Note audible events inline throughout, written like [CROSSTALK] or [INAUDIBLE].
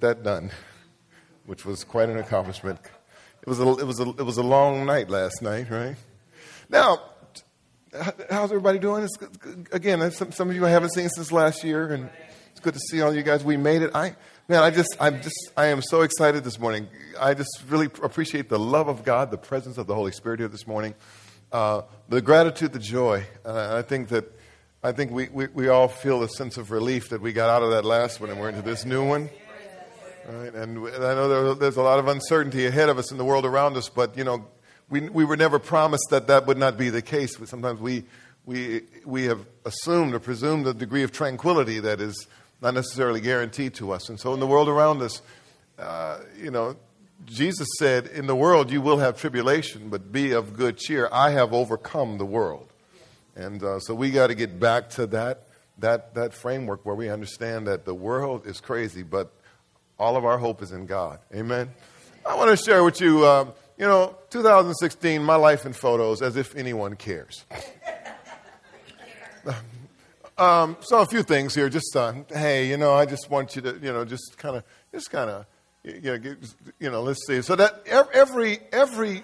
that done, which was quite an accomplishment. It was a, it was a, it was a long night last night, right? Now, how's everybody doing? It's, again, some, some of you I haven't seen since last year, and it's good to see all you guys. We made it. I, man, I just, I'm just, I am so excited this morning. I just really appreciate the love of God, the presence of the Holy Spirit here this morning, uh, the gratitude, the joy. Uh, I think that, I think we, we, we all feel a sense of relief that we got out of that last one and we're into this new one. Right? And I know there's a lot of uncertainty ahead of us in the world around us, but you know, we, we were never promised that that would not be the case. But sometimes we, we, we have assumed or presumed a degree of tranquility that is not necessarily guaranteed to us. And so in the world around us, uh, you know, Jesus said, In the world you will have tribulation, but be of good cheer. I have overcome the world. And uh, so we got to get back to that, that, that framework where we understand that the world is crazy, but all of our hope is in God. Amen. I want to share with you, um, you know, 2016, my life in photos, as if anyone cares. [LAUGHS] Um, so a few things here. Just uh, hey, you know, I just want you to, you know, just kind of, just kind of, you know, you know, let's see. So that every every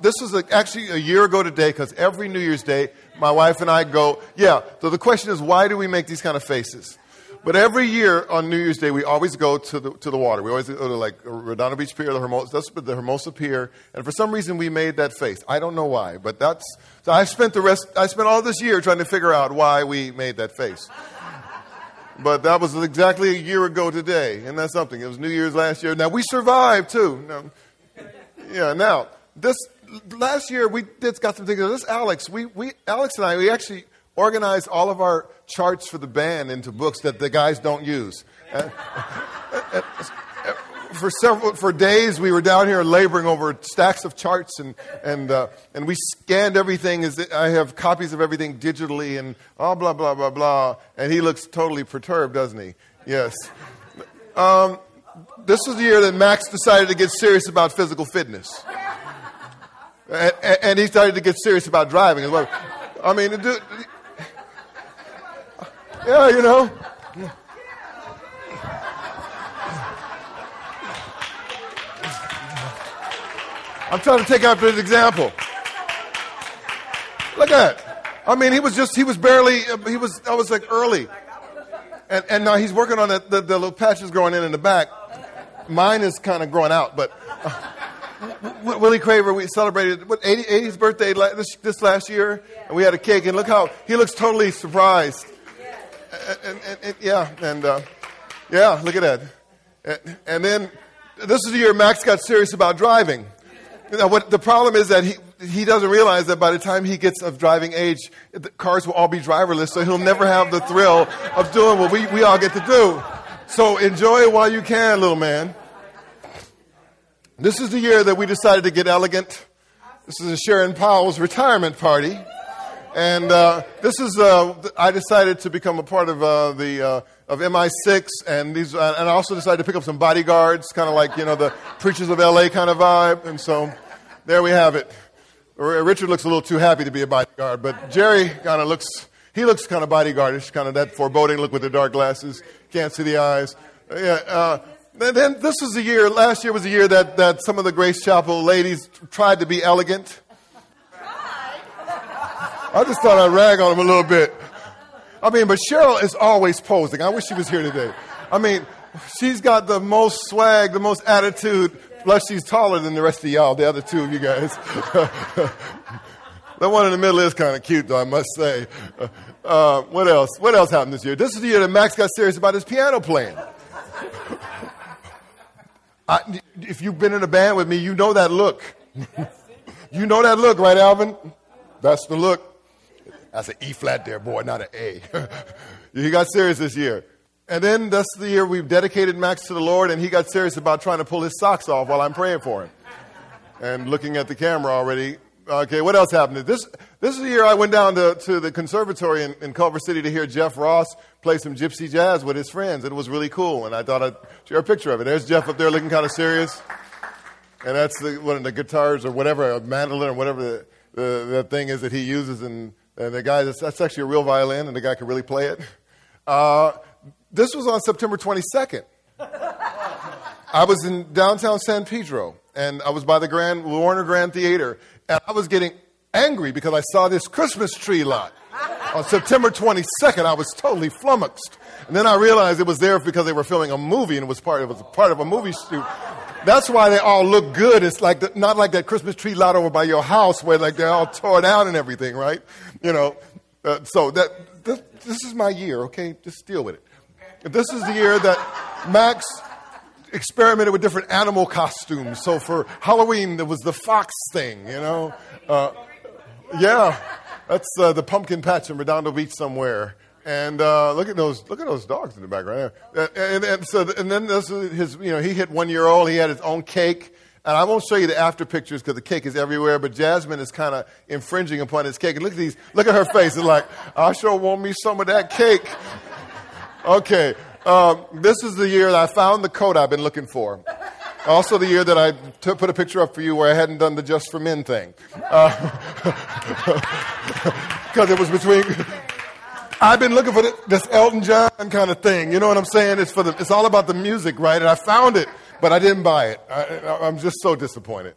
this was actually a year ago today because every New Year's Day, my wife and I go. Yeah. So the question is, why do we make these kind of faces? But every year on New Year's Day, we always go to the, to the water. We always go to like Redondo Beach Pier, the Hermosa, that's the Hermosa Pier. And for some reason, we made that face. I don't know why, but that's, so I spent the rest, I spent all this year trying to figure out why we made that face. [LAUGHS] But that was exactly a year ago today, and that's something. It was New Year's last year. Now we survived too. Now, yeah. Now this last year we did got some things. This Alex, we, we Alex and I we actually organized all of our charts for the band into books that the guys don't use. For several for days we were down here laboring over stacks of charts and and uh, and we scanned everything as I have copies of everything digitally and oh blah blah blah blah. And he looks totally perturbed doesn't he? Yes. Um, this was the year that Max decided to get serious about physical fitness. And, and he started to get serious about driving as well. I mean yeah, you know. I'm trying to take after his example. Look at that. I mean, he was just, he was barely, he was, I was like early. And, and now he's working on it, the, the little patches growing in in the back. Mine is kind of growing out, but uh, Willie Craver, we celebrated what 80, 80th birthday this, this last year, and we had a cake, and look how he looks totally surprised and, and, and, yeah, and uh, yeah, look at that. And, and, then this is the year Max got serious about driving. Now, what the problem is that he he doesn't realize that by the time he gets of driving age, the cars will all be driverless, so he'll never have the thrill of doing what we, we all get to do. So enjoy it while you can, little man. This is the year that we decided to get elegant. This is a Sharon Powell's retirement party. And uh, this is, uh, I decided to become a part of uh, the uh, of MI6, and these, uh, and I also decided to pick up some bodyguards, kind of like you know the preachers of LA kind of vibe. And so, there we have it. Richard looks a little too happy to be a bodyguard, but Jerry kind of looks, he looks kind of bodyguardish, kind of that foreboding look with the dark glasses, can't see the eyes. Yeah, uh, then this was the year, last year was the year that, that some of the Grace Chapel ladies tried to be elegant. I just thought I'd rag on him a little bit. I mean, but Cheryl is always posing. I wish she was here today. I mean, she's got the most swag, the most attitude. Plus, she's taller than the rest of y'all, the other two of you guys. [LAUGHS] the one in the middle is kind of cute, though, I must say. Uh, what else? What else happened this year? This is the year that Max got serious about his piano playing. [LAUGHS] I, if you've been in a band with me, you know that look. [LAUGHS] you know that look, right, Alvin? That's the look. That's an E flat there, boy, not an A. [LAUGHS] he got serious this year. And then that's the year we've dedicated Max to the Lord, and he got serious about trying to pull his socks off while I'm praying for him. And looking at the camera already. Okay, what else happened? This, this is the year I went down to, to the conservatory in, in Culver City to hear Jeff Ross play some gypsy jazz with his friends. It was really cool, and I thought I'd share a picture of it. There's Jeff up there looking kind of serious. And that's the, one of the guitars or whatever, a mandolin or whatever the, the, the thing is that he uses in and the guy, that's, that's actually a real violin, and the guy can really play it. Uh, this was on September 22nd. I was in downtown San Pedro, and I was by the Grand Warner Grand Theater, and I was getting angry because I saw this Christmas tree lot. On September 22nd, I was totally flummoxed. And then I realized it was there because they were filming a movie and it was part, it was part of a movie shoot. That's why they all look good. It's like the, not like that Christmas tree lot over by your house where like they're all torn down and everything, right? You know, uh, so that this, this is my year, okay? Just deal with it. This is the year that Max experimented with different animal costumes. So for Halloween, there was the fox thing, you know? Uh, yeah, that's uh, the pumpkin patch in Redondo Beach somewhere. And uh, look at those, look at those dogs in the background. And, and, and so, and then this is his, you know, he hit one year old. He had his own cake. And I won't show you the after pictures because the cake is everywhere. But Jasmine is kind of infringing upon his cake. And look at these, look at her face. It's like, I sure want me some of that cake. Okay, um, this is the year that I found the coat I've been looking for. Also, the year that I t- put a picture up for you where I hadn't done the Just for Men thing. Because uh, [LAUGHS] it was between. I've been looking for this Elton John kind of thing. You know what I'm saying? It's, for the, it's all about the music, right? And I found it, but I didn't buy it. I, I'm just so disappointed.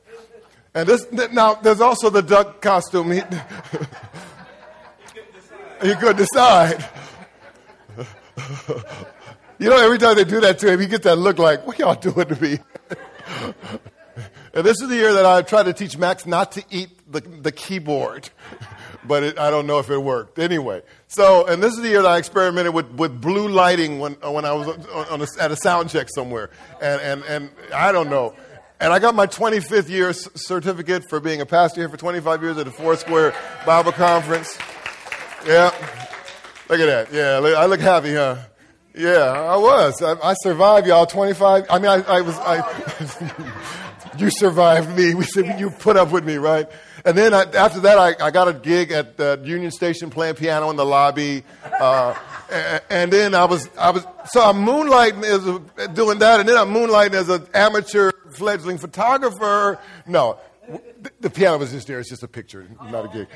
And this, now, there's also the duck costume. He, [LAUGHS] he could decide. [LAUGHS] You know, every time they do that to him, he gets that look like, what y'all doing to me? [LAUGHS] and this is the year that I tried to teach Max not to eat the, the keyboard. But it, I don't know if it worked. Anyway, so, and this is the year that I experimented with, with blue lighting when, uh, when I was on, a, at a sound check somewhere. And, and, and I don't know. And I got my 25th year certificate for being a pastor here for 25 years at the Four Square Bible Conference. Yeah. Look at that. Yeah, I look happy, huh? Yeah, I was. I, I survived, y'all. Twenty-five. I mean, I, I was. I, [LAUGHS] you survived me. We said you put up with me, right? And then I, after that, I, I, got a gig at the Union Station playing piano in the lobby. Uh, and, and, then I was, I was, so I'm moonlighting as a, doing that, and then I'm moonlighting as an amateur fledgling photographer. No, the, the piano was just there. It's just a picture, not a gig.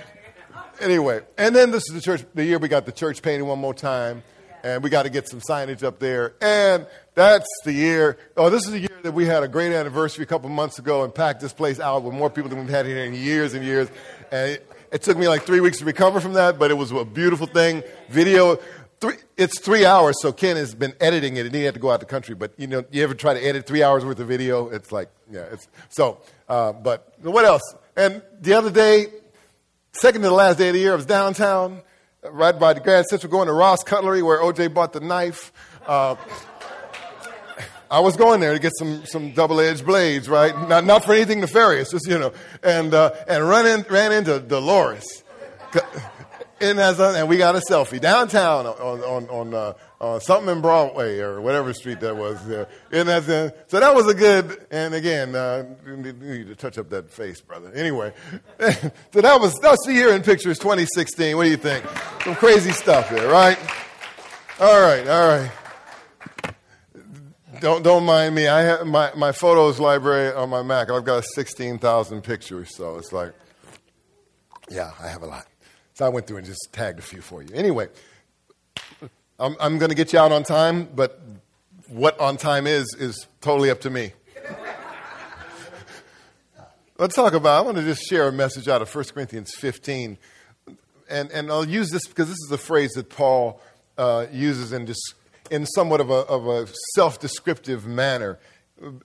Anyway, and then this is the church. The year we got the church painted one more time and we got to get some signage up there. And that's the year. Oh, this is the year that we had a great anniversary a couple months ago and packed this place out with more people than we've had here in years and years. And it, it took me like three weeks to recover from that, but it was a beautiful thing. Video. Three, it's three hours, so Ken has been editing it, and he had to go out the country. But you know, you ever try to edit three hours worth of video? It's like, yeah, it's so. Uh, but what else? And the other day, second to the last day of the year, I was downtown right by the Grand Central, going to Ross Cutlery where OJ bought the knife. Uh, I was going there to get some, some double edged blades, right? Not, not for anything nefarious, just, you know, and, uh, and run in, ran into Dolores. And, as a, and we got a selfie downtown on, on, on, uh, uh, something in Broadway or whatever street that was. Uh, and that's, uh, so that was a good, and again, uh, you need to touch up that face, brother. Anyway, [LAUGHS] so that was, that's the year in pictures 2016. What do you think? Some crazy stuff there, right? All right, all right. Don't, don't mind me. I have my, my photos library on my Mac. I've got 16,000 pictures, so it's like, yeah, I have a lot. So I went through and just tagged a few for you. Anyway, I'm, I'm going to get you out on time, but what on time is, is totally up to me. [LAUGHS] Let's talk about, I want to just share a message out of 1 Corinthians 15. And, and I'll use this because this is a phrase that Paul uh, uses in, just, in somewhat of a, of a self descriptive manner.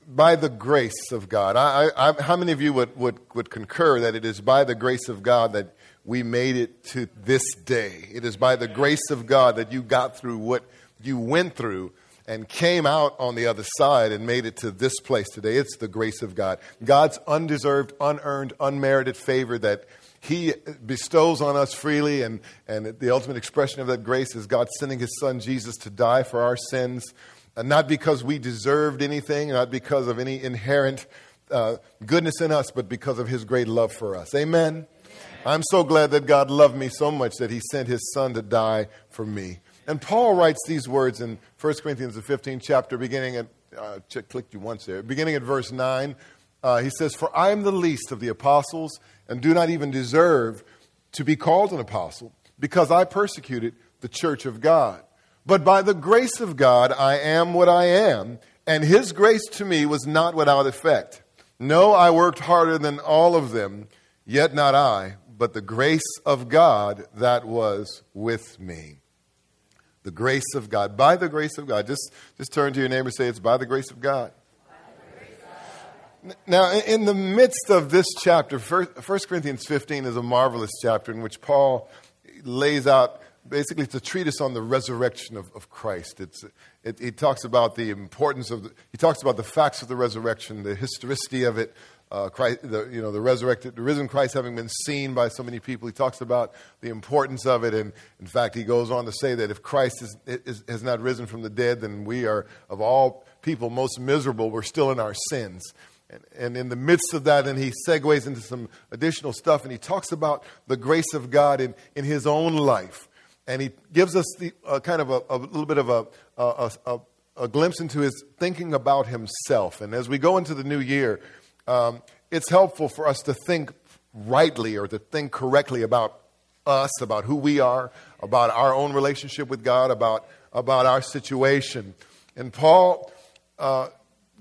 By the grace of God. I, I, how many of you would, would, would concur that it is by the grace of God that we made it to this day. It is by the grace of God that you got through what you went through and came out on the other side and made it to this place today. It's the grace of God. God's undeserved, unearned, unmerited favor that He bestows on us freely, and, and the ultimate expression of that grace is God sending His Son Jesus to die for our sins, and not because we deserved anything, not because of any inherent uh, goodness in us, but because of His great love for us. Amen. I'm so glad that God loved me so much that he sent his son to die for me. And Paul writes these words in 1 Corinthians, the 15th chapter, beginning at, uh, clicked you once there, beginning at verse 9. Uh, he says, For I am the least of the apostles and do not even deserve to be called an apostle because I persecuted the church of God. But by the grace of God, I am what I am, And his grace to me was not without effect. No, I worked harder than all of them, yet not I, but the grace of God that was with me. The grace of God. By the grace of God. Just, just turn to your neighbor and say, It's by the grace of God. Now, in the midst of this chapter, 1 Corinthians 15 is a marvelous chapter in which Paul lays out basically it's a treatise on the resurrection of, of Christ. It's, it, he talks about the importance of, the, he talks about the facts of the resurrection, the historicity of it, uh, Christ, the, you know, the resurrected, the risen Christ having been seen by so many people. He talks about the importance of it. And in fact, he goes on to say that if Christ is, is, has not risen from the dead, then we are, of all people, most miserable. We're still in our sins. And, and in the midst of that, and he segues into some additional stuff, and he talks about the grace of God in, in his own life. And he gives us the, uh, kind of a, a, little bit of a, a, a, a, glimpse into his thinking about himself. And as we go into the new year, um, it's helpful for us to think rightly or to think correctly about us, about who we are, about our own relationship with God, about, about our situation. And Paul uh,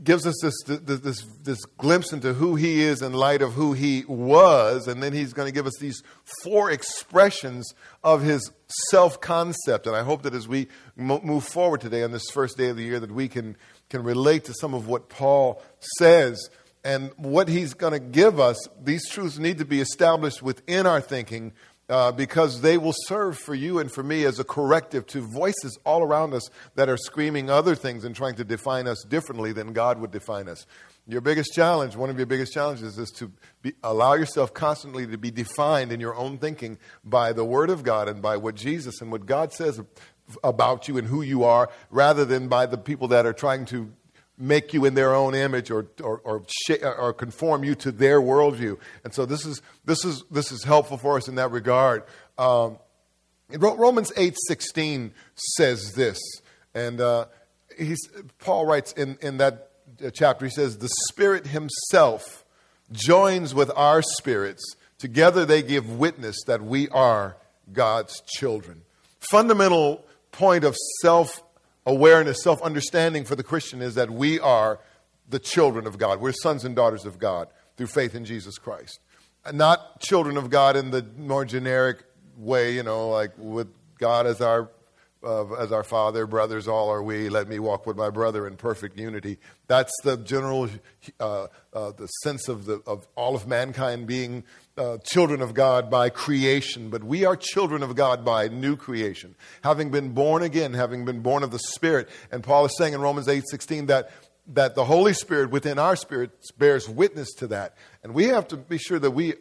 gives us this, this, this, glimpse into who he is in light of who he was, and then he's going to give us these four expressions of his self concept. And I hope that as we move forward today on this first day of the year, that we can, can relate to some of what Paul says. And what he's going to give us, these truths need to be established within our thinking uh, because they will serve for you and for me as a corrective to voices all around us that are screaming other things and trying to define us differently than God would define us. Your biggest challenge, one of your biggest challenges, is to be, allow yourself constantly to be defined in your own thinking by the Word of God and by what Jesus and what God says about you and who you are, rather than by the people that are trying to make you in their own image or, or, or, or, conform you to their worldview. And so this is, this is, this is helpful for us in that regard. Um, Romans 8.16 says this, and uh, Paul writes in, in that chapter, he says, the Spirit himself joins with our spirits. Together they give witness that we are God's children. Fundamental point of self awareness, self understanding for the Christian is that we are the children of God. We're sons and daughters of God through faith in Jesus Christ. Not children of God in the more generic way, you know, like with God as our uh, as our father, brothers all are we. Let me walk with my brother in perfect unity. That's the general uh, uh, the sense of the of all of mankind being uh, children of God by creation, but we are children of God by new creation, having been born again, having been born of the Spirit. And Paul is saying in Romans eight sixteen that that the Holy Spirit within our spirit bears witness to that, and we have to be sure that we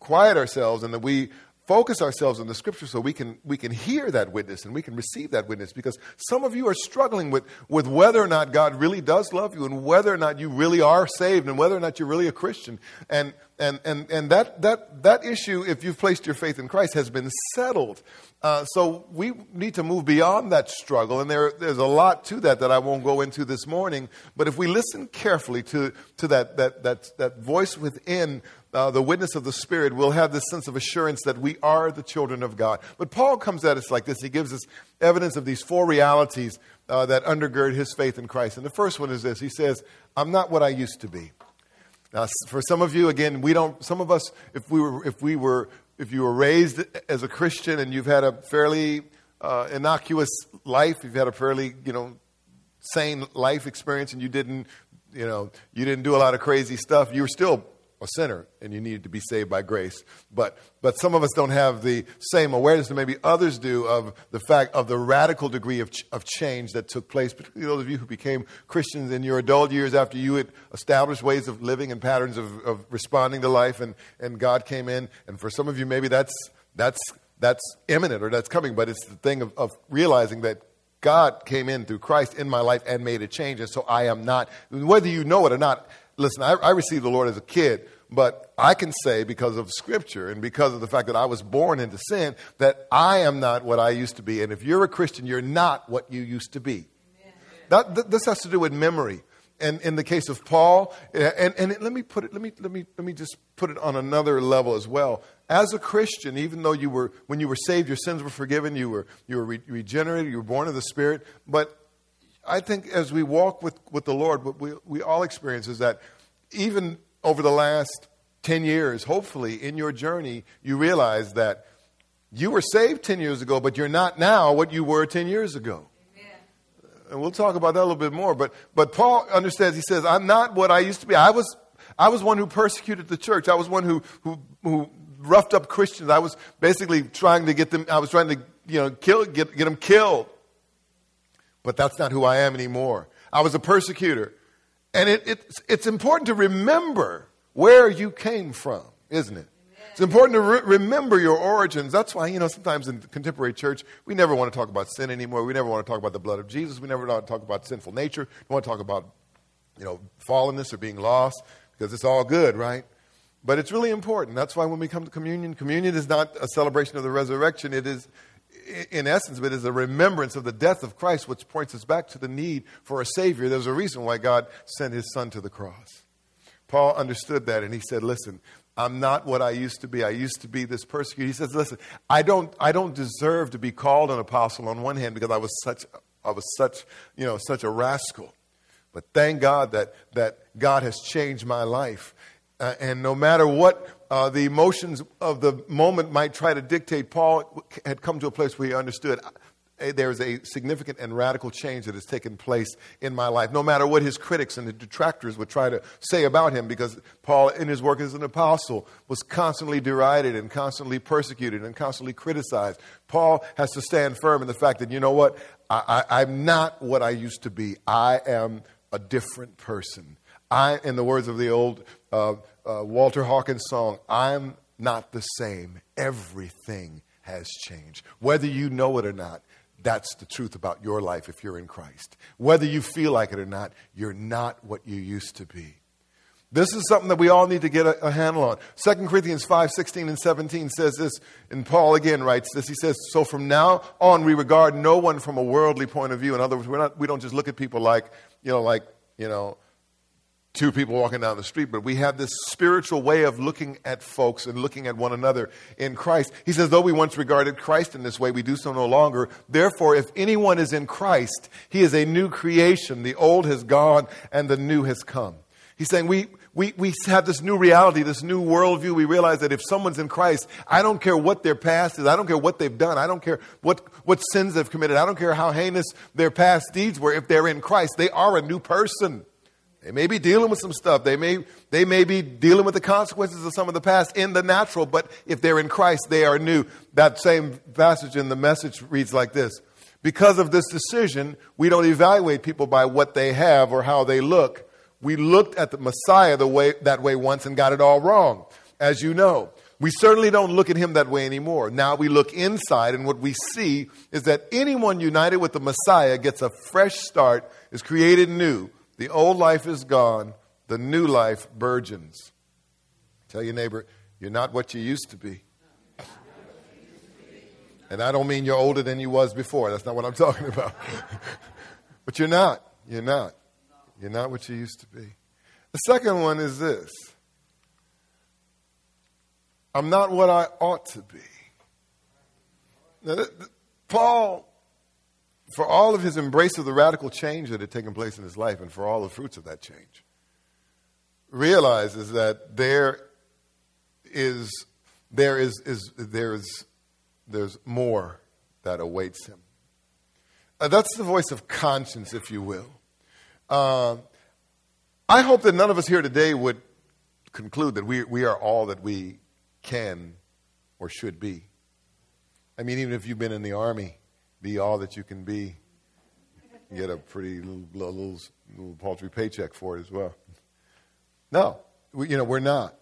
quiet ourselves and that we focus ourselves on the scripture so we can, we can hear that witness and we can receive that witness because some of you are struggling with, with whether or not God really does love you and whether or not you really are saved and whether or not you're really a Christian. And, and, and, and that, that, that issue, if you've placed your faith in Christ, has been settled. Uh, so we need to move beyond that struggle, and there, there's a lot to that that I won't go into this morning. But if we listen carefully to, to that, that, that, that voice within uh, the witness of the Spirit, we'll have this sense of assurance that we are the children of God. But Paul comes at us like this. He gives us evidence of these four realities uh, that undergird his faith in Christ. And the first one is this He says, I'm not what I used to be. Now, for some of you, again, we don't, some of us, if we were, if we were, if you were raised as a Christian and you've had a fairly uh, innocuous life, you've had a fairly, you know, sane life experience and you didn't, you know, you didn't do a lot of crazy stuff, you were still a sinner and you needed to be saved by grace. But, but some of us don't have the same awareness that maybe others do of the fact of the radical degree of, ch- of change that took place, particularly those of you who became Christians in your adult years after you had established ways of living and patterns of, of responding to life and, and God came in. And for some of you, maybe that's, that's, that's imminent or that's coming, but it's the thing of, of realizing that God came in through Christ in my life and made a change. And so I am not, whether you know it or not, listen, I, I received the Lord as a kid, but I can say because of Scripture and because of the fact that I was born into sin that I am not what I used to be. And if you're a Christian, you're not what you used to be. That, th- this has to do with memory. And in the case of Paul, and, and let me put it, let me, let, me, let me just put it on another level as well. As a Christian, even though you were, when you were saved, your sins were forgiven, you were, you were re- regenerated, you were born of the Spirit, but I think as we walk with, with the Lord, what we, we all experience is that even over the last 10 years, hopefully in your journey, you realize that you were saved 10 years ago, but you're not now what you were 10 years ago. And we'll talk about that a little bit more. But, but Paul understands, he says, I'm not what I used to be. I was, I was one who persecuted the church. I was one who, who, who roughed up Christians. I was basically trying to get them, I was trying to, you know, kill, get, get them killed. But that's not who I am anymore. I was a persecutor. And it, it's, it's important to remember where you came from, isn't it? It's important to re- remember your origins. That's why, you know, sometimes in contemporary church, we never want to talk about sin anymore. We never want to talk about the blood of Jesus. We never want to talk about sinful nature. We want to talk about, you know, fallenness or being lost because it's all good, right? But it's really important. That's why when we come to communion, communion is not a celebration of the resurrection. It is, in essence, but it is a remembrance of the death of Christ, which points us back to the need for a Savior. There's a reason why God sent His Son to the cross. Paul understood that and he said, Listen, I'm not what I used to be. I used to be this persecutor. He says, listen, I don't, I don't deserve to be called an apostle on one hand because I was such, I was such, you know, such a rascal. But thank God that, that God has changed my life. Uh, and no matter what uh, the emotions of the moment might try to dictate, Paul had come to a place where he understood there is a significant and radical change that has taken place in my life, no matter what his critics and the detractors would try to say about him, because Paul, in his work as an apostle, was constantly derided and constantly persecuted and constantly criticized. Paul has to stand firm in the fact that, you know what, I, am not what I used to be. I am a different person. I, in the words of the old uh, uh, Walter Hawkins song, I'm not the same. Everything has changed. Whether you know it or not, that's the truth about your life if you're in Christ. Whether you feel like it or not, you're not what you used to be. This is something that we all need to get a, a handle on. 2 Corinthians 5 16 and 17 says this, and Paul again writes this. He says, So from now on, we regard no one from a worldly point of view. In other words, we're not, we don't just look at people like, you know, like, you know, two people walking down the street, but we have this spiritual way of looking at folks and looking at one another in Christ. He says, though we once regarded Christ in this way, we do so no longer. Therefore, if anyone is in Christ, he is a new creation. The old has gone and the new has come. He's saying we, we, we have this new reality, this new worldview. We realize that if someone's in Christ, I don't care what their past is. I don't care what they've done. I don't care what, what sins they've committed. I don't care how heinous their past deeds were. If they're in Christ, they are a new person. They may be dealing with some stuff. They may, they may be dealing with the consequences of some of the past in the natural, but if they're in Christ, they are new. That same passage in the message reads like this Because of this decision, we don't evaluate people by what they have or how they look. We looked at the Messiah the way, that way once and got it all wrong, as you know. We certainly don't look at him that way anymore. Now we look inside, and what we see is that anyone united with the Messiah gets a fresh start, is created new the old life is gone, the new life burgeons. Tell your neighbor, you're not what you used to be. And I don't mean you're older than you was before. That's not what I'm [LAUGHS] talking about. but you're not. You're not. You're not what you used to be. The second one is this I'm not what I ought to be. Now, Paul for all of his embrace of the radical change that had taken place in his life and for all the fruits of that change, realizes that there is, there is, is there is, there's more that awaits him. Uh, that's the voice of conscience, if you will. Uh, I hope that none of us here today would conclude that we, we are all that we can or should be. I mean, even if you've been in the army, be all that you can be. Get a pretty little, little, little paltry paycheck for it as well. No, we, you know, we're not.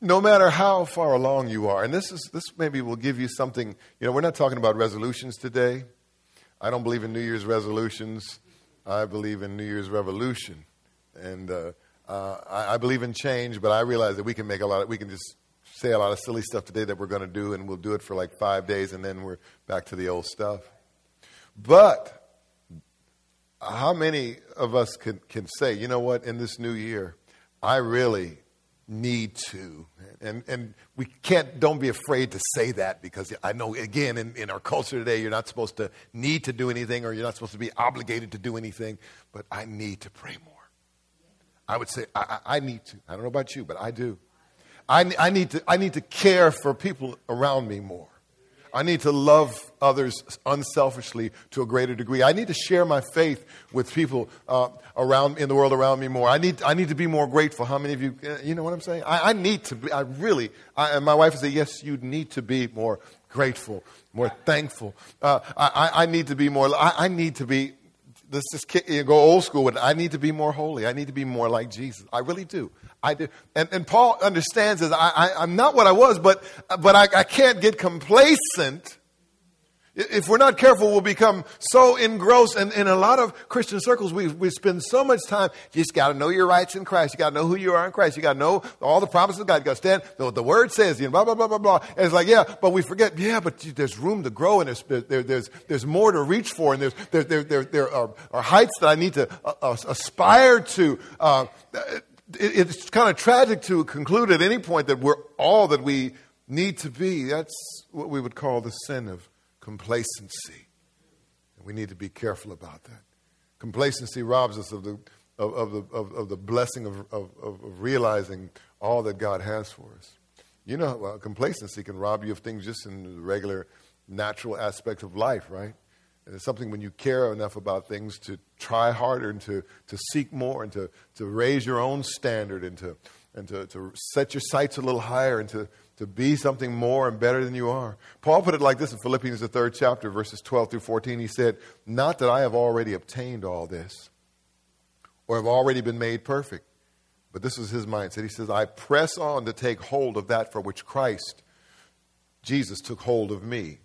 No matter how far along you are, and this is this maybe will give you something. You know, we're not talking about resolutions today. I don't believe in New Year's resolutions. I believe in New Year's revolution, and uh, uh, I, I, believe in change. But I realize that we can make a lot. Of, we can just say a lot of silly stuff today that we're going to do, and we'll do it for like five days, and then we're back to the old stuff. But how many of us can, can say, you know what, in this new year, I really need to. And, and we can't, don't be afraid to say that because I know, again, in, in our culture today, you're not supposed to need to do anything or you're not supposed to be obligated to do anything, but I need to pray more. I would say, I, I need to. I don't know about you, but I do. I, I, need to, I need to care for people around me more. I need to love others unselfishly to a greater degree. I need to share my faith with people uh, around in the world around me more. I need, I need to be more grateful. How many of you, uh, you know what I'm saying? I, I need to be, I really, I, and my wife would say, yes, you need to be more grateful, more thankful. Uh, I, I need to be more, I, I need to be, let's just go old school with it. I need to be more holy. I need to be more like Jesus. I really do. I do. And, and Paul understands that I, I, am not what I was, but, but I, I can't get complacent. If we're not careful, we'll become so engrossed. And in a lot of Christian circles, we, we spend so much time. You just got to know your rights in Christ. You got to know who you are in Christ. You got to know all the promises of God. You got to stand. The, the word says, you know, blah, blah, blah, blah, blah. And it's like, yeah, but we forget, yeah, but there's room to grow and there's, there, there's, there's more to reach for. And there's, there, there, there, there are, are heights that I need to uh, uh aspire to. Uh, it's kind of tragic to conclude at any point that we're all that we need to be. That's what we would call the sin of complacency. And we need to be careful about that. Complacency robs us of the, of, of the, of, of, the blessing of, of, of realizing all that God has for us. You know, well, complacency can rob you of things just in the regular, natural aspects of life, right? And it's something when you care enough about things to try harder and to, to seek more and to, to raise your own standard and, to, and to, to set your sights a little higher and to, to be something more and better than you are. Paul put it like this in Philippians, the third chapter, verses 12 through 14. He said, Not that I have already obtained all this or have already been made perfect, but this is his mindset. He says, I press on to take hold of that for which Christ, Jesus, took hold of me.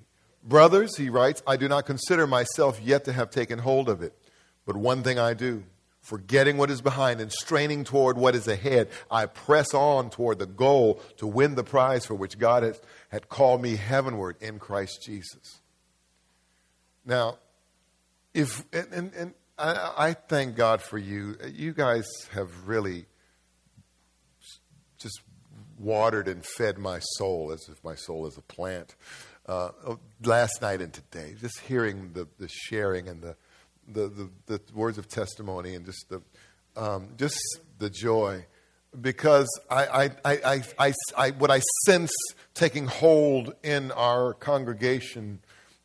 Brothers, he writes, I do not consider myself yet to have taken hold of it. But one thing I do, forgetting what is behind and straining toward what is ahead, I press on toward the goal to win the prize for which God has, had called me heavenward in Christ Jesus. Now, if, and, and, and I, I thank God for you. You guys have really just watered and fed my soul as if my soul is a plant uh, last night and today, just hearing the, the sharing and the, the, the, the words of testimony and just the, um, just the joy. Because I, I, I, I, I, what I sense taking hold in our congregation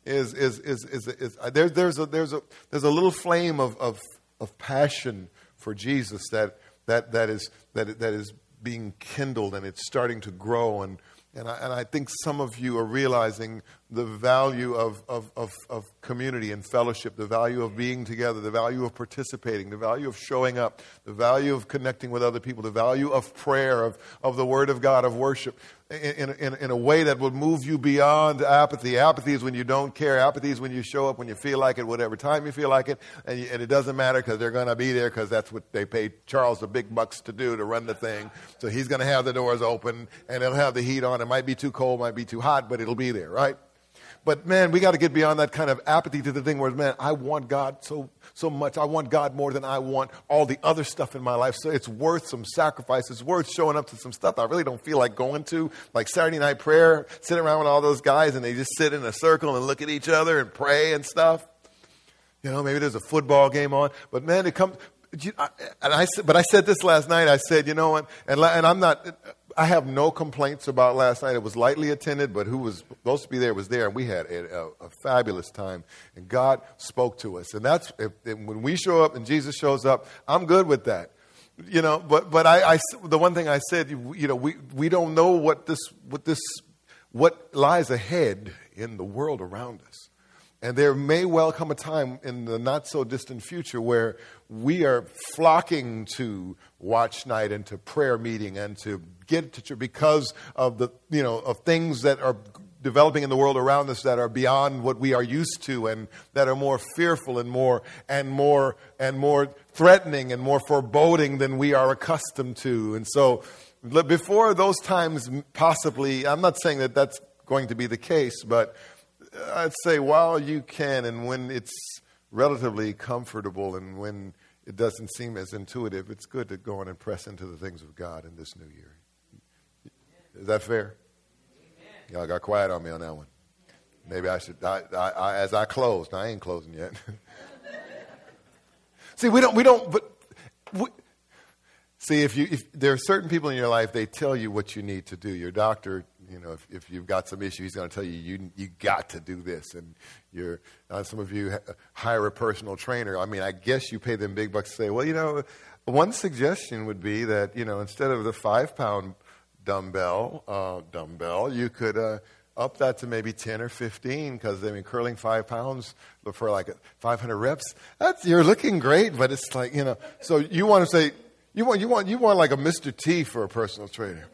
is, is, is, is, is, is there, there's, a, there's, a, there's a little flame of, of, of passion for Jesus that, that, that, is, that, that is being kindled and it's starting to grow. And and I, and I, think some of you are realizing the value of, of, of, of, community and fellowship, the value of being together, the value of participating, the value of showing up, the value of connecting with other people, the value of prayer, of, of the Word of God, of worship in, in, in a way that will move you beyond apathy. Apathy is when you don't care. Apathy is when you show up when you feel like it, whatever time you feel like it, and, you, and it doesn't matter because they're going to be there because that's what they paid Charles the big bucks to do to run the thing. So he's going to have the doors open and he'll have the heat on. It might be too cold, might be too hot, but it'll be there, right? But man, we got to get beyond that kind of apathy to the thing where, man, I want God so, so much. I want God more than I want all the other stuff in my life. So it's worth some sacrifice. It's worth showing up to some stuff I really don't feel like going to. Like Saturday night prayer, sitting around with all those guys and they just sit in a circle and look at each other and pray and stuff. You know, maybe there's a football game on. But man, it comes, and I, but I said this last night. I said, you know what? And, and I'm not, I have no complaints about last night. It was lightly attended, but who was supposed to be there was there, and we had a, a, fabulous time. And God spoke to us, and that's if, if, when we show up and Jesus shows up. I'm good with that, you know. But but I, I the one thing I said, you know, we we don't know what this what this what lies ahead in the world around us. And there may well come a time in the not so distant future where we are flocking to watch night and to prayer meeting and to get to church because of the you know of things that are developing in the world around us that are beyond what we are used to and that are more fearful and more and more and more threatening and more foreboding than we are accustomed to. And so before those times possibly I'm not saying that that's going to be the case, but I'd say while you can and when it's relatively comfortable and when it doesn't seem as intuitive, it's good to go on and press into the things of God in this new year. Is that fair? Y'all got quiet on me on that one. Maybe I should, I, I, I, as I close, now I ain't closing yet. [LAUGHS] See, we don't, we don't, but, we, see, if you, if there are certain people in your life, they tell you what you need to do. Your doctor, you know, if, if you've got some issue, he's going to tell you, you, you got to do this. And you're, uh, some of you hire a personal trainer. I mean, I guess you pay them big bucks to say, well, you know, one suggestion would be that, you know, instead of the five pound dumbbell, uh, dumbbell, you could, uh, up that to maybe 10 or 15 because I mean curling five pounds for like 500 reps that's you're looking great but it's like you know so you want to say you want you want you want like a Mr. T for a personal trainer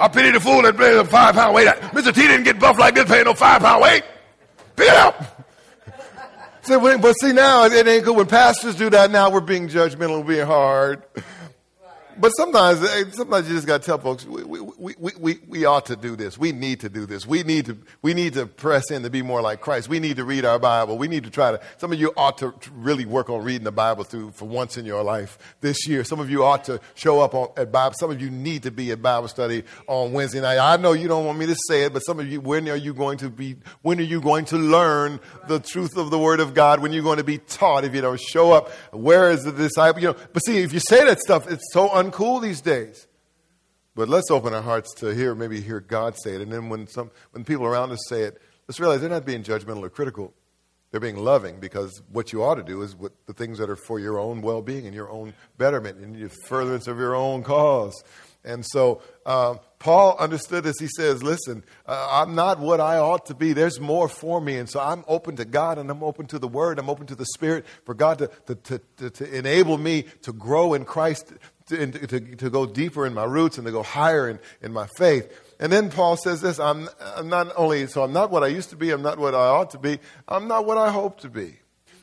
I pity the fool that plays a five pound weight. Mr. T didn't get buff like this paying no five pound weight pick it up but see now it ain't good. When pastors do that now we're being judgmental we're being hard but sometimes, eh, sometimes you just got to tell folks, we, we, we, we, we ought to do this. We need to do this. We need to, we need to press in to be more like Christ. We need to read our Bible. We need to try to, some of you ought to really work on reading the Bible through for once in your life this year. Some of you ought to show up on, at Bible. Some of you need to be at Bible study on Wednesday night. I know you don't want me to say it, but some of you, when are you going to be, when are you going to learn the truth of the Word of God? When are you going to be taught if you don't show up? Where is the disciple? You know, but see, if you say that stuff, it's so un uncool these days. But let's open our hearts to hear, maybe hear God say it. And then when, some, when people around us say it, let's realize they're not being judgmental or critical. They're being loving because what you ought to do is what, the things that are for your own well being and your own betterment and your furtherance of your own cause. And so uh, Paul understood this. He says, Listen, uh, I'm not what I ought to be. There's more for me. And so I'm open to God and I'm open to the Word. I'm open to the Spirit for God to, to, to, to, to enable me to grow in Christ, to, to, to go deeper in my roots and to go higher in, in my faith. And then Paul says this I'm, I'm not only, so I'm not what I used to be, I'm not what I ought to be, I'm not what I hope to be.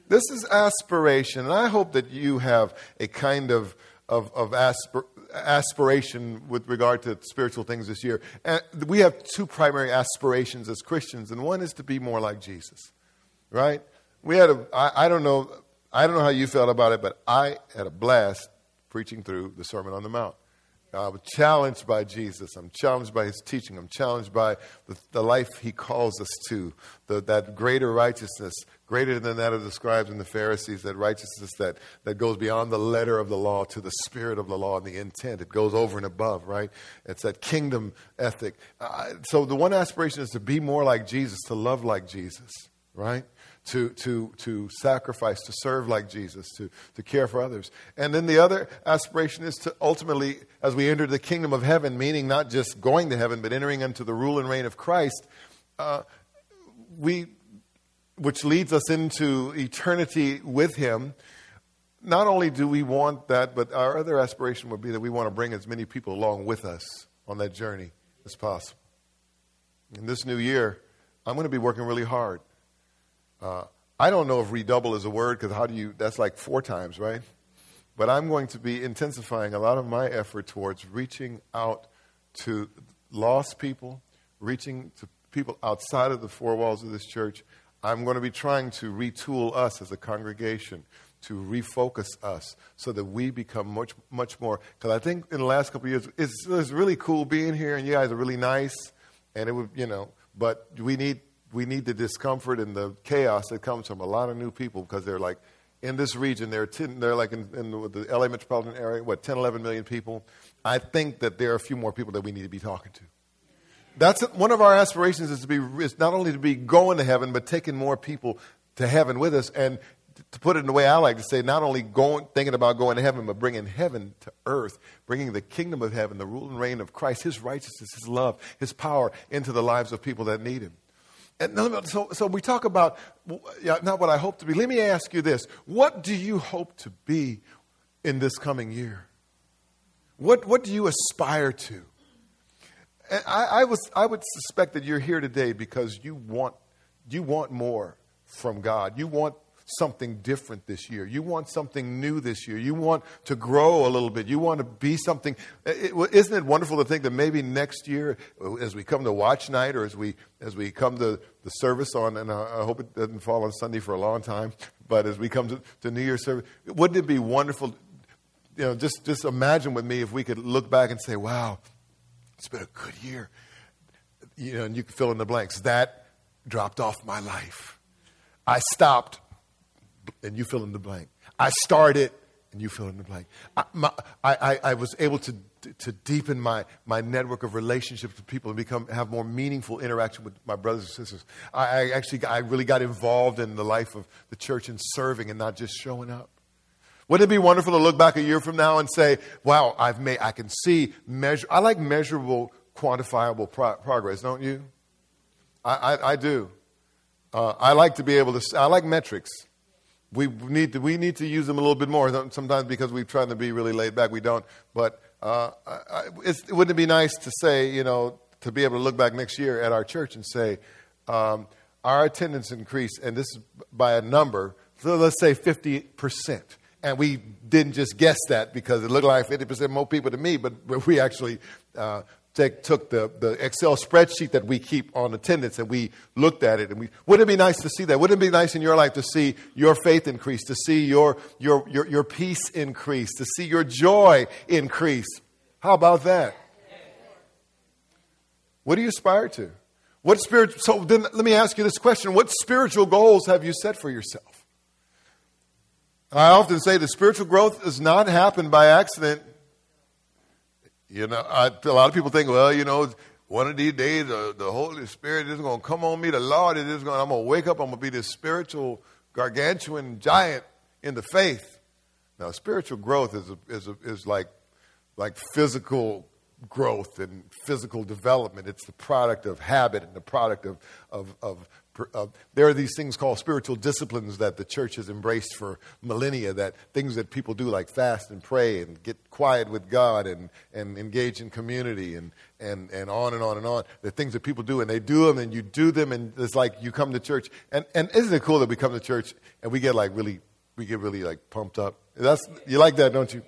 This is aspiration, and I hope that you have a kind of, of, of aspir- aspiration with regard to spiritual things this year. And we have two primary aspirations as Christians, and one is to be more like Jesus, right? We had a, I, I don't know, I don't know how you felt about it, but I had a blast preaching through the Sermon on the Mount. I'm challenged by Jesus. I'm challenged by his teaching. I'm challenged by the, the life he calls us to, the, that greater righteousness, greater than that of the scribes and the Pharisees, that righteousness that, that goes beyond the letter of the law to the spirit of the law and the intent. It goes over and above, right? It's that kingdom ethic. Uh, so the one aspiration is to be more like Jesus, to love like Jesus, right? To, to, to sacrifice, to serve like Jesus, to, to care for others. And then the other aspiration is to ultimately, as we enter the kingdom of heaven, meaning not just going to heaven, but entering into the rule and reign of Christ, uh, we, which leads us into eternity with Him. Not only do we want that, but our other aspiration would be that we want to bring as many people along with us on that journey as possible. In this new year, I'm going to be working really hard uh, I don't know if redouble is a word because how do you, that's like four times, right? But I'm going to be intensifying a lot of my effort towards reaching out to lost people, reaching to people outside of the four walls of this church. I'm going to be trying to retool us as a congregation to refocus us so that we become much much more because i think in the last couple years it's, it's really cool being here and you guys are really nice and it would you know but we need we need the discomfort and the chaos that comes from a lot of new people because they're like in this region, they're, 10, they're like in, in, the LA metropolitan area, what, 10, 11 million people. I think that there are a few more people that we need to be talking to. That's one of our aspirations is to be is not only to be going to heaven, but taking more people to heaven with us. And to put it in the way I like to say, not only going, thinking about going to heaven, but bringing heaven to earth, bringing the kingdom of heaven, the rule and reign of Christ, His righteousness, His love, His power into the lives of people that need Him. And so, so we talk about not what I hope to be. Let me ask you this What do you hope to be in this coming year? What, what do you aspire to? I, I, was, I would suspect that you're here today because you want, you want more from God. You want something different this year. You want something new this year. You want to grow a little bit. You want to be something. is not it wonderful to think that maybe next year, as we come to watch night or as we, as we come to the service on, and I hope it doesn't fall on Sunday for a long time, but as we come to, to New Year's service, wouldn't it be wonderful? You know, just, just imagine with me if we could look back and say, wow, it's been a good year. You know, and you can fill in the blanks. That dropped off my life. I stopped, and you fill in the blank. I started, and you fill in the blank. I, my, I, I, was able to, to deepen my, my network of relationships with people and become, have more meaningful interaction with my brothers and sisters. I, I actually I really got involved in the life of the church and serving and not just showing up. Wouldn't it be wonderful to look back a year from now and say, wow, I've made, I can see measure, I like measurable, quantifiable pro- progress, don't you? I, I, I do. Uh, I like to be able to, I like metrics. We need, to, we need to use them a little bit more. Sometimes because we've tried to be really laid back, we don't. But uh, I, wouldn't it be nice to say, you know, to be able to look back next year at our church and say, um, our attendance increased, and this is by a number, so let's say 50%. And we didn't just guess that because it looked like 50% more people to me, but, but we actually uh, take, took the, the Excel spreadsheet that we keep on attendance and we looked at it. And we, wouldn't it be nice to see that? Wouldn't it be nice in your life to see your faith increase, to see your, your, your, your peace increase, to see your joy increase? How about that? What do you aspire to? What spirit? So then let me ask you this question What spiritual goals have you set for yourself? I often say that spiritual growth does not happen by accident. You know, I, a lot of people think, well, you know, one of these days the, the Holy Spirit is going to come on me. The Lord is going. I'm going to wake up. I'm going to be this spiritual gargantuan giant in the faith. Now, spiritual growth is a, is a, is like like physical growth and physical development. It's the product of habit and the product of, of, of uh, there are these things called spiritual disciplines that the church has embraced for millennia, that things that people do like fast and pray and get quiet with God and, and engage in community and, and, and on and on and on. The things that people do and they do them and you do them and it's like you come to church. And, and isn't it cool that we come to church and we get like really, we get really like pumped up? That's, you like that, don't you?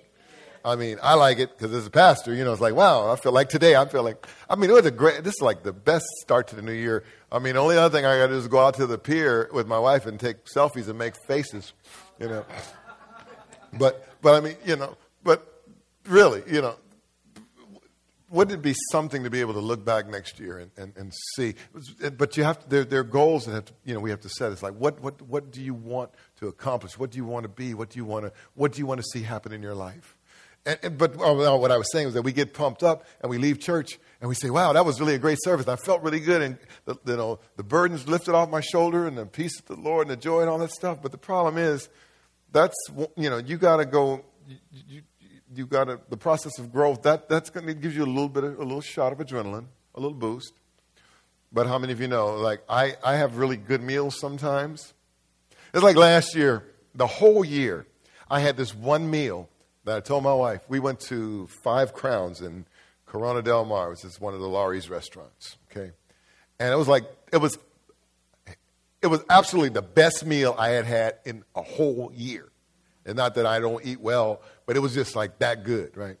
I mean, I like it because as a pastor, you know, it's like, wow, I feel like today, I feel like, I mean, it was a great, this is like the best start to the new year. I mean, the only other thing I got to do is go out to the pier with my wife and take selfies and make faces, you know. But, but I mean, you know, but really, you know, wouldn't it be something to be able to look back next year and, and, and see? But you have to, there, there are goals that have to, you know, we have to set. It's like, what, what, what do you want to accomplish? What do you want to be? What do you want to, what do you want to see happen in your life? And, and, but oh, what I was saying was that we get pumped up and we leave church and we say, wow, that was really a great service. I felt really good. And the, you know, the burdens lifted off my shoulder and the peace of the Lord and the joy and all that stuff. But the problem is, that's, you know, you got to go, you, you, you got to, the process of growth, that, that's going to give you a little bit, of, a little shot of adrenaline, a little boost. But how many of you know, like, I, I have really good meals sometimes. It's like last year, the whole year, I had this one meal that I told my wife, we went to Five Crowns in Corona Del Mar, which is one of the Lawry's restaurants. Okay, and it was like it was, it was absolutely the best meal I had had in a whole year. And not that I don't eat well, but it was just like that good, right?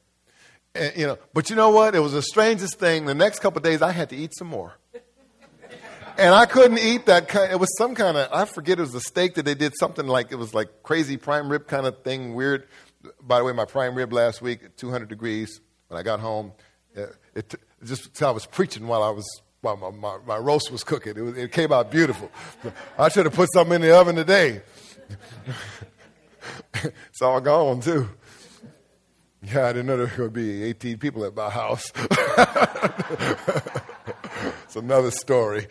And, you know, but you know what? It was the strangest thing. The next couple days, I had to eat some more. and I couldn't eat that kind. It was some kind of I forget. It was a steak that they did something like it was like crazy prime rib kind of thing, weird by the way, my prime rib last week at 200 degrees when I got home. Uh, it, it, just I was preaching while I was while my, my, my roast was cooking. It, was, it came out beautiful. [LAUGHS] I should have put something in the oven today. [LAUGHS] it's all gone too. Yeah, I didn't know there would be 18 people at my house. [LAUGHS] it's another story.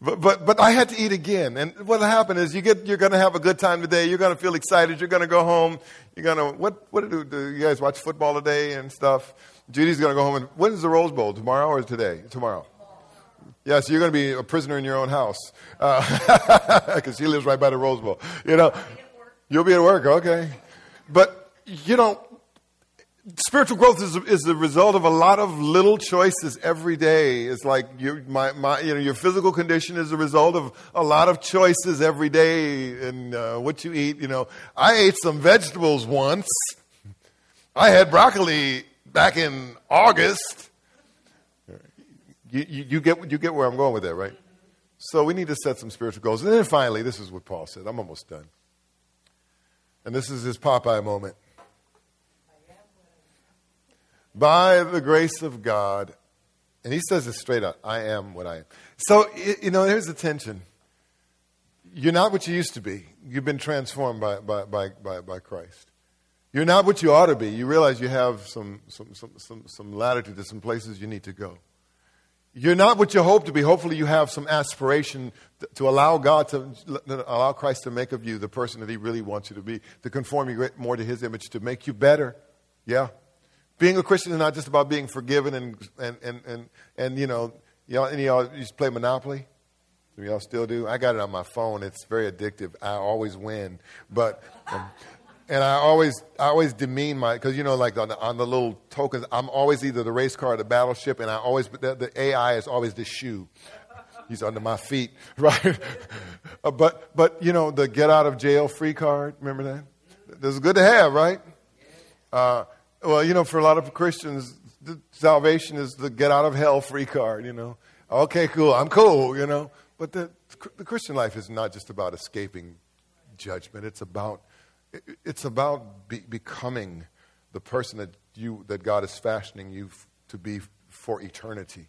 But, but, but I had to eat again. And what happened is you get, you're going to have a good time today. You're going to feel excited. You're going to go home. You're going to, what, what do, do you guys watch football today and stuff? Judy's going to go home. And when is the Rose Bowl? Tomorrow or today? Tomorrow. Yeah, so you're going to be a prisoner in your own house because uh, [LAUGHS] she lives right by the Rose Bowl. You know, you'll be at work, okay? But you know, spiritual growth is, is the result of a lot of little choices every day. It's like your, my, my, you know, your physical condition is the result of a lot of choices every day and uh, what you eat. You know, I ate some vegetables once. I had broccoli back in August. You, you, you, get, you get where I'm going with that, right? So we need to set some spiritual goals. And then finally, this is what Paul said. I'm almost done. And this is his Popeye moment. By the grace of God. And he says it straight up I am what I am. So, you know, here's the tension. You're not what you used to be. You've been transformed by, by, by, by, by Christ. You're not what you ought to be. You realize you have some, some, some, some, some latitude to some places you need to go. You're not what you hope to be. Hopefully, you have some aspiration to, to allow God to allow Christ to make of you the person that He really wants you to be, to conform you more to His image, to make you better. Yeah. Being a Christian is not just about being forgiven and, and, and, and, and you know, y'all, any y'all used to play Monopoly? Some y'all still do? I got it on my phone. It's very addictive. I always win. But, um, and I always, I always demean my, because you know, like on the, on the, little tokens, I'm always either the race car or the battleship, and I always, the, the AI is always the shoe. He's under my feet, [LAUGHS] right? Uh, but, but, you know, the get out of jail free card, remember that? That's good to have, right? Uh, well, you know, for a lot of Christians, salvation is the get out of hell free card, you know. Okay, cool, I'm cool, you know. But the, the Christian life is not just about escaping judgment, it's about, it's about be, becoming the person that, you, that God is fashioning you f- to be for eternity.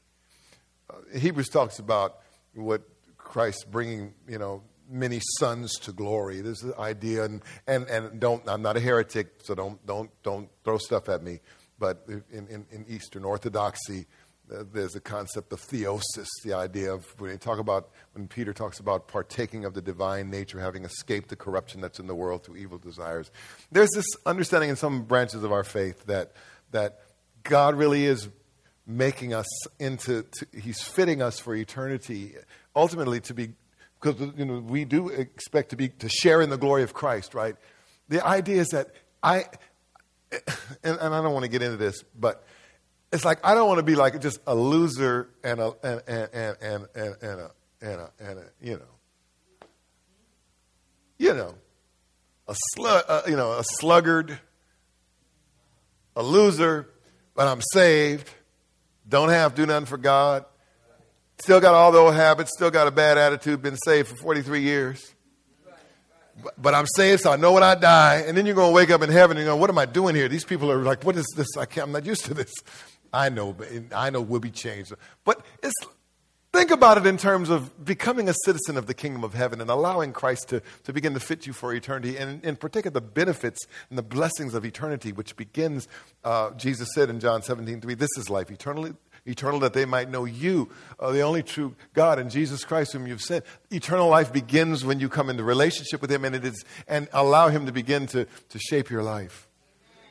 Uh, Hebrews talks about what Christ bringing, you know, many sons to glory. This is the idea, and, and, and don't, I'm not a heretic, so don't, don't, don't throw stuff at me. But in, in, in Eastern Orthodoxy, uh, there's a concept of theosis, the idea of when you talk about when Peter talks about partaking of the divine nature, having escaped the corruption that's in the world through evil desires. There's this understanding in some branches of our faith that that God really is making us into, to, He's fitting us for eternity, ultimately to be because you know, we do expect to be to share in the glory of Christ, right? The idea is that I, and, and I don't want to get into this, but it's like I don't want to be like just a loser and a and and and and, and, and a and a and a you know, you know, a slug, uh, you know, a sluggard, a loser, but I'm saved. Don't have do nothing for God. Still got all the old habits, still got a bad attitude, been saved for 43 years. But, but I'm saved, so I know when I die. And then you're going to wake up in heaven and you go, What am I doing here? These people are like, What is this? I can't, I'm not used to this. I know, but I know we'll be changed. But it's, think about it in terms of becoming a citizen of the kingdom of heaven and allowing Christ to, to begin to fit you for eternity, and in particular, the benefits and the blessings of eternity, which begins, uh, Jesus said in John 17, 3, this is life, eternally, eternal that they might know you, uh, the only true God, and Jesus Christ, whom you've sent. Eternal life begins when you come into relationship with Him and, it is, and allow Him to begin to, to shape your life.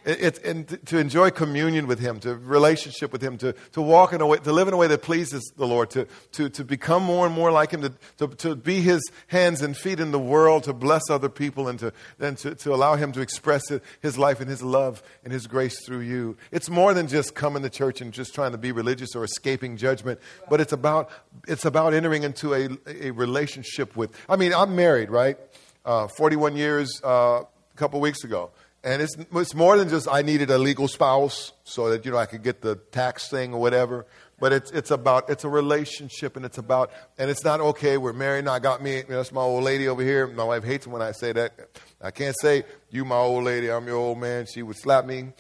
It's and to enjoy communion with Him, to relationship with Him, to, to walk in a way, to live in a way that pleases the Lord, to, to, to become more and more like Him, to, to, to be His hands and feet in the world, to bless other people, and to, and to, to allow Him to express His life and His love and His grace through you. It's more than just coming to church and just trying to be religious or escaping judgment, but it's about, it's about entering into a, a relationship with. I mean, I'm married, right? Uh, 41 years uh, a couple weeks ago. And it's, it's more than just I needed a legal spouse so that, you know, I could get the tax thing or whatever. But it's, it's about, it's a relationship and it's about, and it's not okay, we're married I got me, you know, that's my old lady over here. My wife hates when I say that. I can't say, you my old lady, I'm your old man. She would slap me.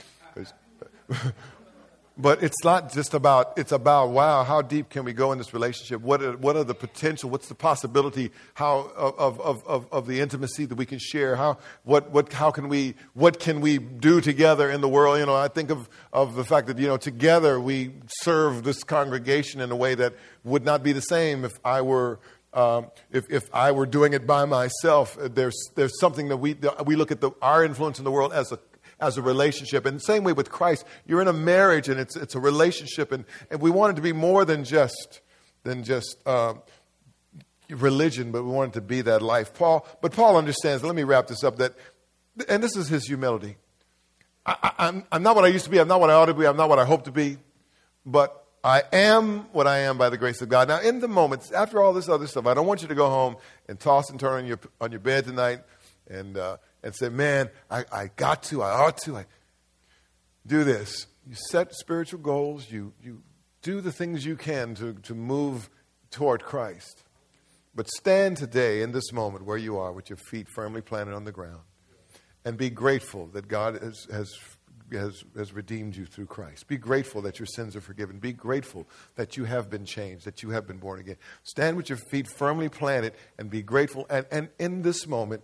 [LAUGHS] But it's not just about, it's about, wow, how deep can we go in this relationship? What are, what are the potential, what's the possibility how, of, of, of, of the intimacy that we can share? How, what, what, how can we, what can we do together in the world? You know, I think of, of the fact that, you know, together we serve this congregation in a way that would not be the same if I were um, if, if I were doing it by myself, there's, there's something that we, we look at the, our influence in the world as a as a relationship. And the same way with Christ, you're in a marriage and it's, it's a relationship, and, and we want it to be more than just, than just uh, religion, but we want it to be that life. Paul, but Paul understands, let me wrap this up, that, and this is his humility. I, I'm, I'm not what I used to be, I'm not what I ought to be, I'm not what I hope to be, but I am what I am by the grace of God. Now, in the moments, after all this other stuff, I don't want you to go home and toss and turn on your, on your bed tonight and, uh, and say, man, I, I got to, I ought to. I do this. You set spiritual goals, you, you do the things you can to, to move toward Christ. But stand today in this moment where you are with your feet firmly planted on the ground and be grateful that God has, has has, has redeemed you through Christ. Be grateful that your sins are forgiven. Be grateful that you have been changed, that you have been born again. Stand with your feet firmly planted and be grateful. And, and in this moment,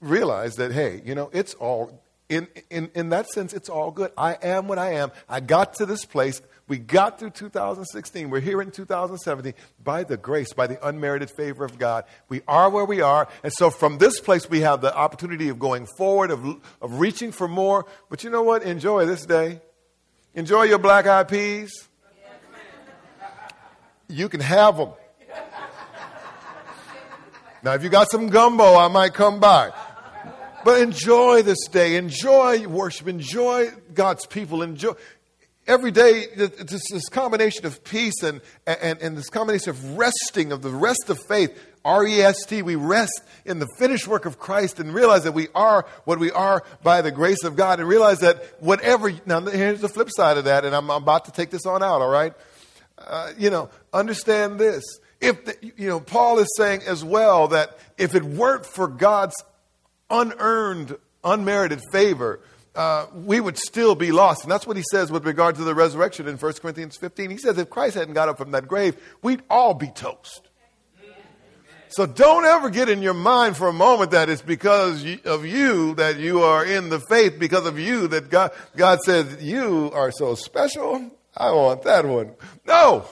realize that, hey, you know, it's all, in, in, in that sense, it's all good. I am what I am. I got to this place. We got through 2016. We're here in 2017 by the grace, by the unmerited favor of God. We are where we are. And so from this place, we have the opportunity of going forward, of, of reaching for more. But you know what? Enjoy this day. Enjoy your black eyed peas. You can have them. Now, if you got some gumbo, I might come by. But enjoy this day. Enjoy worship. Enjoy God's people. Enjoy every day, this, this combination of peace and, and, and this combination of resting, of the rest of faith, R E S T, we rest in the finished work of Christ and realize that we are what we are by the grace of God and realize that whatever, now here's the flip side of that, and I'm about to take this on out, all right? Uh, you know, understand this. If, the, you know, Paul is saying as well that if it weren't for God's unearned, unmerited favor, uh, we would still be lost. And that's what he says with regard to the resurrection in 1 Corinthians 15. He says if Christ hadn't got up from that grave, we'd all be toast. So don't ever get in your mind for a moment that it's because of you that you are in the faith, because of you that God, God says, You are so special. I want that one. No.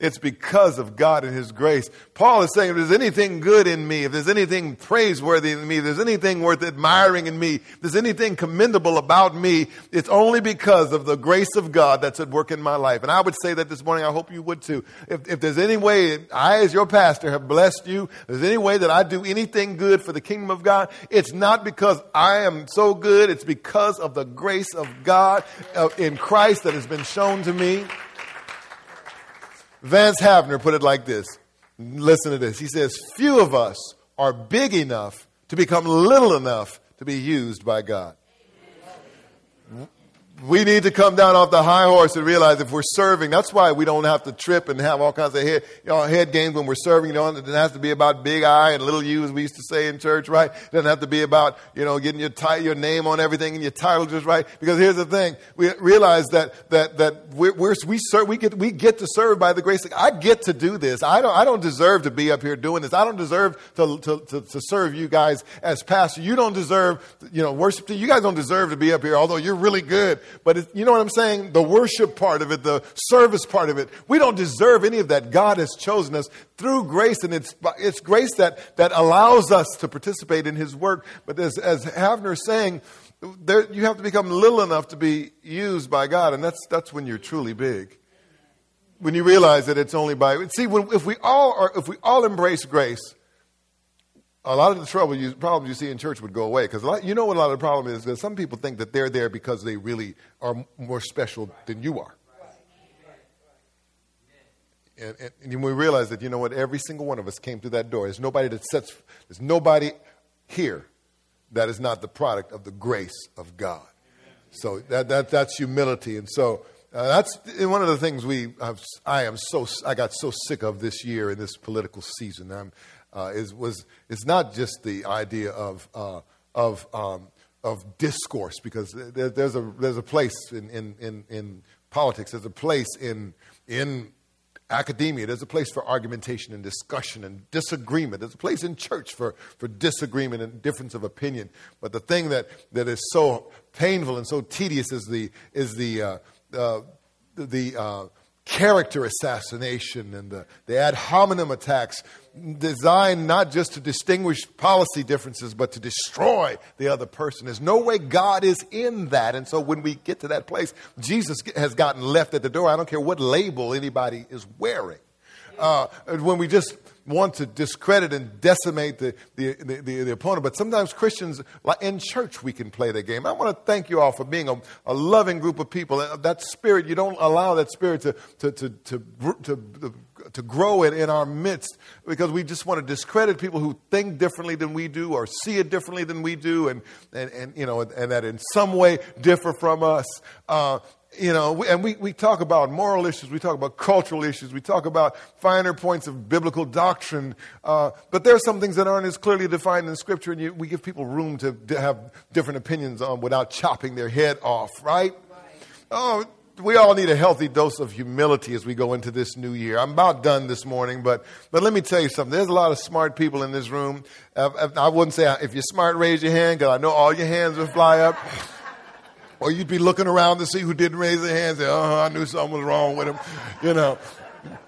It's because of God and His grace. Paul is saying, if there's anything good in me, if there's anything praiseworthy in me, if there's anything worth admiring in me, if there's anything commendable about me, it's only because of the grace of God that's at work in my life. And I would say that this morning, I hope you would too. If, if there's any way I, as your pastor, have blessed you, if there's any way that I do anything good for the kingdom of God, it's not because I am so good, it's because of the grace of God uh, in Christ that has been shown to me. Vance Havner put it like this. Listen to this. He says, Few of us are big enough to become little enough to be used by God we need to come down off the high horse and realize if we're serving, that's why we don't have to trip and have all kinds of head, you know, head games when we're serving. You know, it doesn't have to be about big I and little U, as we used to say in church, right? It doesn't have to be about, you know, getting your, t- your name on everything and your title just right. Because here's the thing. We realize that, that, that we're, we're, we, serve, we, get, we get to serve by the grace of I get to do this. I don't, I don't deserve to be up here doing this. I don't deserve to, to, to, to serve you guys as pastor. You don't deserve, you know, worship. You guys don't deserve to be up here, although you're really good. But it, you know what I'm saying? The worship part of it, the service part of it. We don't deserve any of that. God has chosen us through grace, and it's, it's grace that, that allows us to participate in His work. But as, as Havner is saying, there, you have to become little enough to be used by God, and that's, that's when you're truly big. When you realize that it's only by see when, if we all are, if we all embrace grace, a lot of the trouble you, problems you see in church would go away because you know what a lot of the problem is that some people think that they're there because they really are more special than you are. And, and, and we realize that you know what every single one of us came through that door. There's nobody that sets. There's nobody here that is not the product of the grace of God. So that, that that's humility, and so uh, that's one of the things we. Have, I am so I got so sick of this year in this political season. I'm uh, is, was, is not just the idea of, uh, of, um, of discourse, because there, there's, a, there's a place in, in, in, in politics, there's a place in, in academia, there's a place for argumentation and discussion and disagreement. There's a place in church for, for disagreement and difference of opinion. But the thing that, that is so painful and so tedious is the, is the, uh, uh, the uh, character assassination and the, the ad hominem attacks designed not just to distinguish policy differences, but to destroy the other person. There's no way God is in that. And so when we get to that place, Jesus has gotten left at the door. I don't care what label anybody is wearing. Uh, when we just want to discredit and decimate the, the, the, the, opponent. But sometimes Christians, like in church, we can play the game. I want to thank you all for being a, a loving group of people. That spirit, you don't allow that spirit to, to, to, to, to to grow it in our midst because we just want to discredit people who think differently than we do or see it differently than we do and, and, and you know, and that in some way differ from us. Uh, you know, we, and we, we talk about moral issues, we talk about cultural issues, we talk about finer points of biblical doctrine, uh, but there are some things that aren't as clearly defined in Scripture, and you, we give people room to, to have different opinions on without chopping their head off, right? right? Oh, we all need a healthy dose of humility as we go into this new year. I'm about done this morning, but, but let me tell you something. There's a lot of smart people in this room. I wouldn't say if you're smart, raise your hand, because I know all your hands will fly up. Or you'd be looking around to see who didn't raise their hands. Say, oh, I knew something was wrong with him, you know.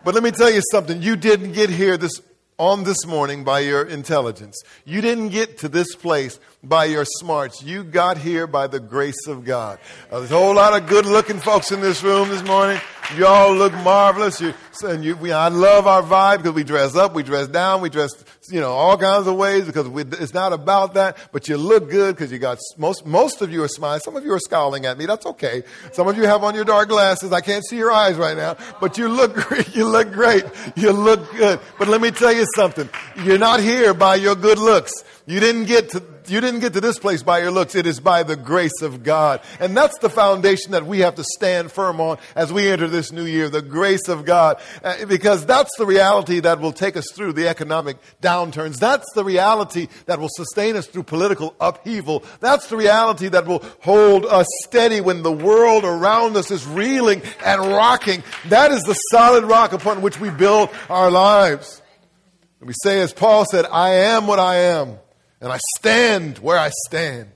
But let me tell you something. You didn't get here this on this morning by your intelligence. You didn't get to this place by your smarts. You got here by the grace of God. Uh, there's a whole lot of good looking folks in this room this morning. You all look marvelous. You, and you, we, I love our vibe because we dress up, we dress down, we dress, you know, all kinds of ways because we, it's not about that. But you look good because you got most. Most of you are smiling. Some of you are scowling at me. That's okay. Some of you have on your dark glasses. I can't see your eyes right now, but you look [LAUGHS] great. You look great. You look good. But let me tell you something. You're not here by your good looks. You didn't get to you didn't get to this place by your looks. It is by the grace of God. And that's the foundation that we have to stand firm on as we enter this new year, the grace of God. Uh, because that's the reality that will take us through the economic downturns. That's the reality that will sustain us through political upheaval. That's the reality that will hold us steady when the world around us is reeling and rocking. That is the solid rock upon which we build our lives. And we say, as Paul said, I am what I am and I stand where I stand.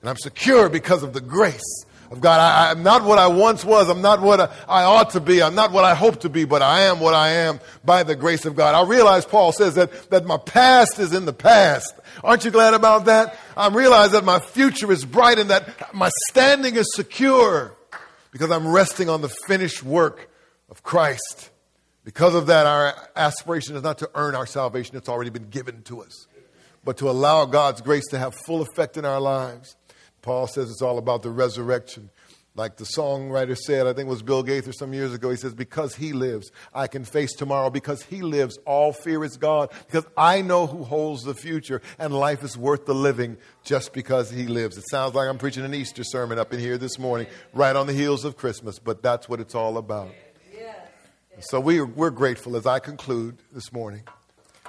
And I'm secure because of the grace of God. I, am not what I once was. I'm not what I, I ought to be. I'm not what I hope to be, but I am what I am by the grace of God. I realize Paul says that, that my past is in the past. Aren't you glad about that? I realize that my future is bright and that my standing is secure because I'm resting on the finished work of Christ. Because of that, our aspiration is not to earn our salvation. It's already been given to us but to allow God's grace to have full effect in our lives. Paul says it's all about the resurrection. Like the songwriter said, I think it was Bill Gaither some years ago, he says, Because he lives, I can face tomorrow. Because he lives, all fear is gone. Because I know who holds the future, and life is worth the living just because he lives. It sounds like I'm preaching an Easter sermon up in here this morning, right on the heels of Christmas, but that's what it's all about. So we, we're grateful as I conclude this morning.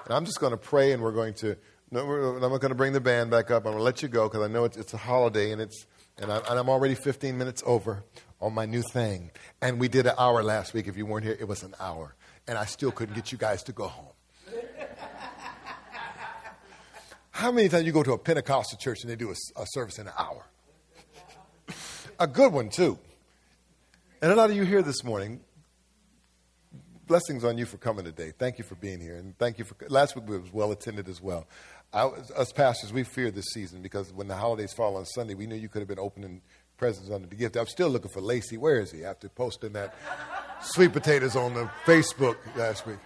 And I'm just going to pray, and we're going to no, I'm not going to bring the band back up. I'm going to let you go because I know it's, it's, a holiday and, it's, and, I, and I'm already 15 minutes over on my new thing. And we did an hour last week. If you weren't here, it was an hour. And I still couldn't get you guys to go home. How many times you go to a Pentecostal church and they do a, a service in an hour? a good one, too. And a lot of you here this morning, blessings on you for coming today. Thank you for being here. And thank you for, last week was well attended as well. I, us pastors, we fear this season because when the holidays fall on Sunday, we knew you could have been opening presents under the gift. I'm still looking for Lacey. Where is he? After posting that sweet potatoes on the Facebook last week.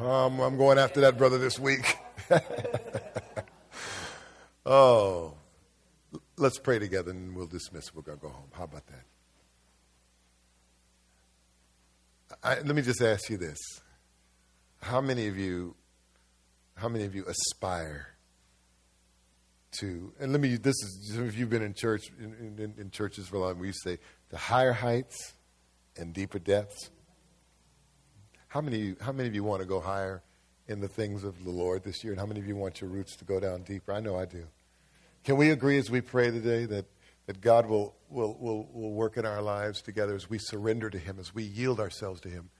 Um, I'm going after that brother this week. [LAUGHS] oh, let's pray together and we'll dismiss. We're to go home. How about that? I, let me just ask you this: How many of you, how many of you aspire to? And let me. This is some of you've been in church in, in, in churches for a long. We say to higher heights and deeper depths. How many? How many of you want to go higher in the things of the Lord this year? And how many of you want your roots to go down deeper? I know I do. Can we agree as we pray today that that God will, will, will, will work in our lives together as we surrender to Him, as we yield ourselves to Him,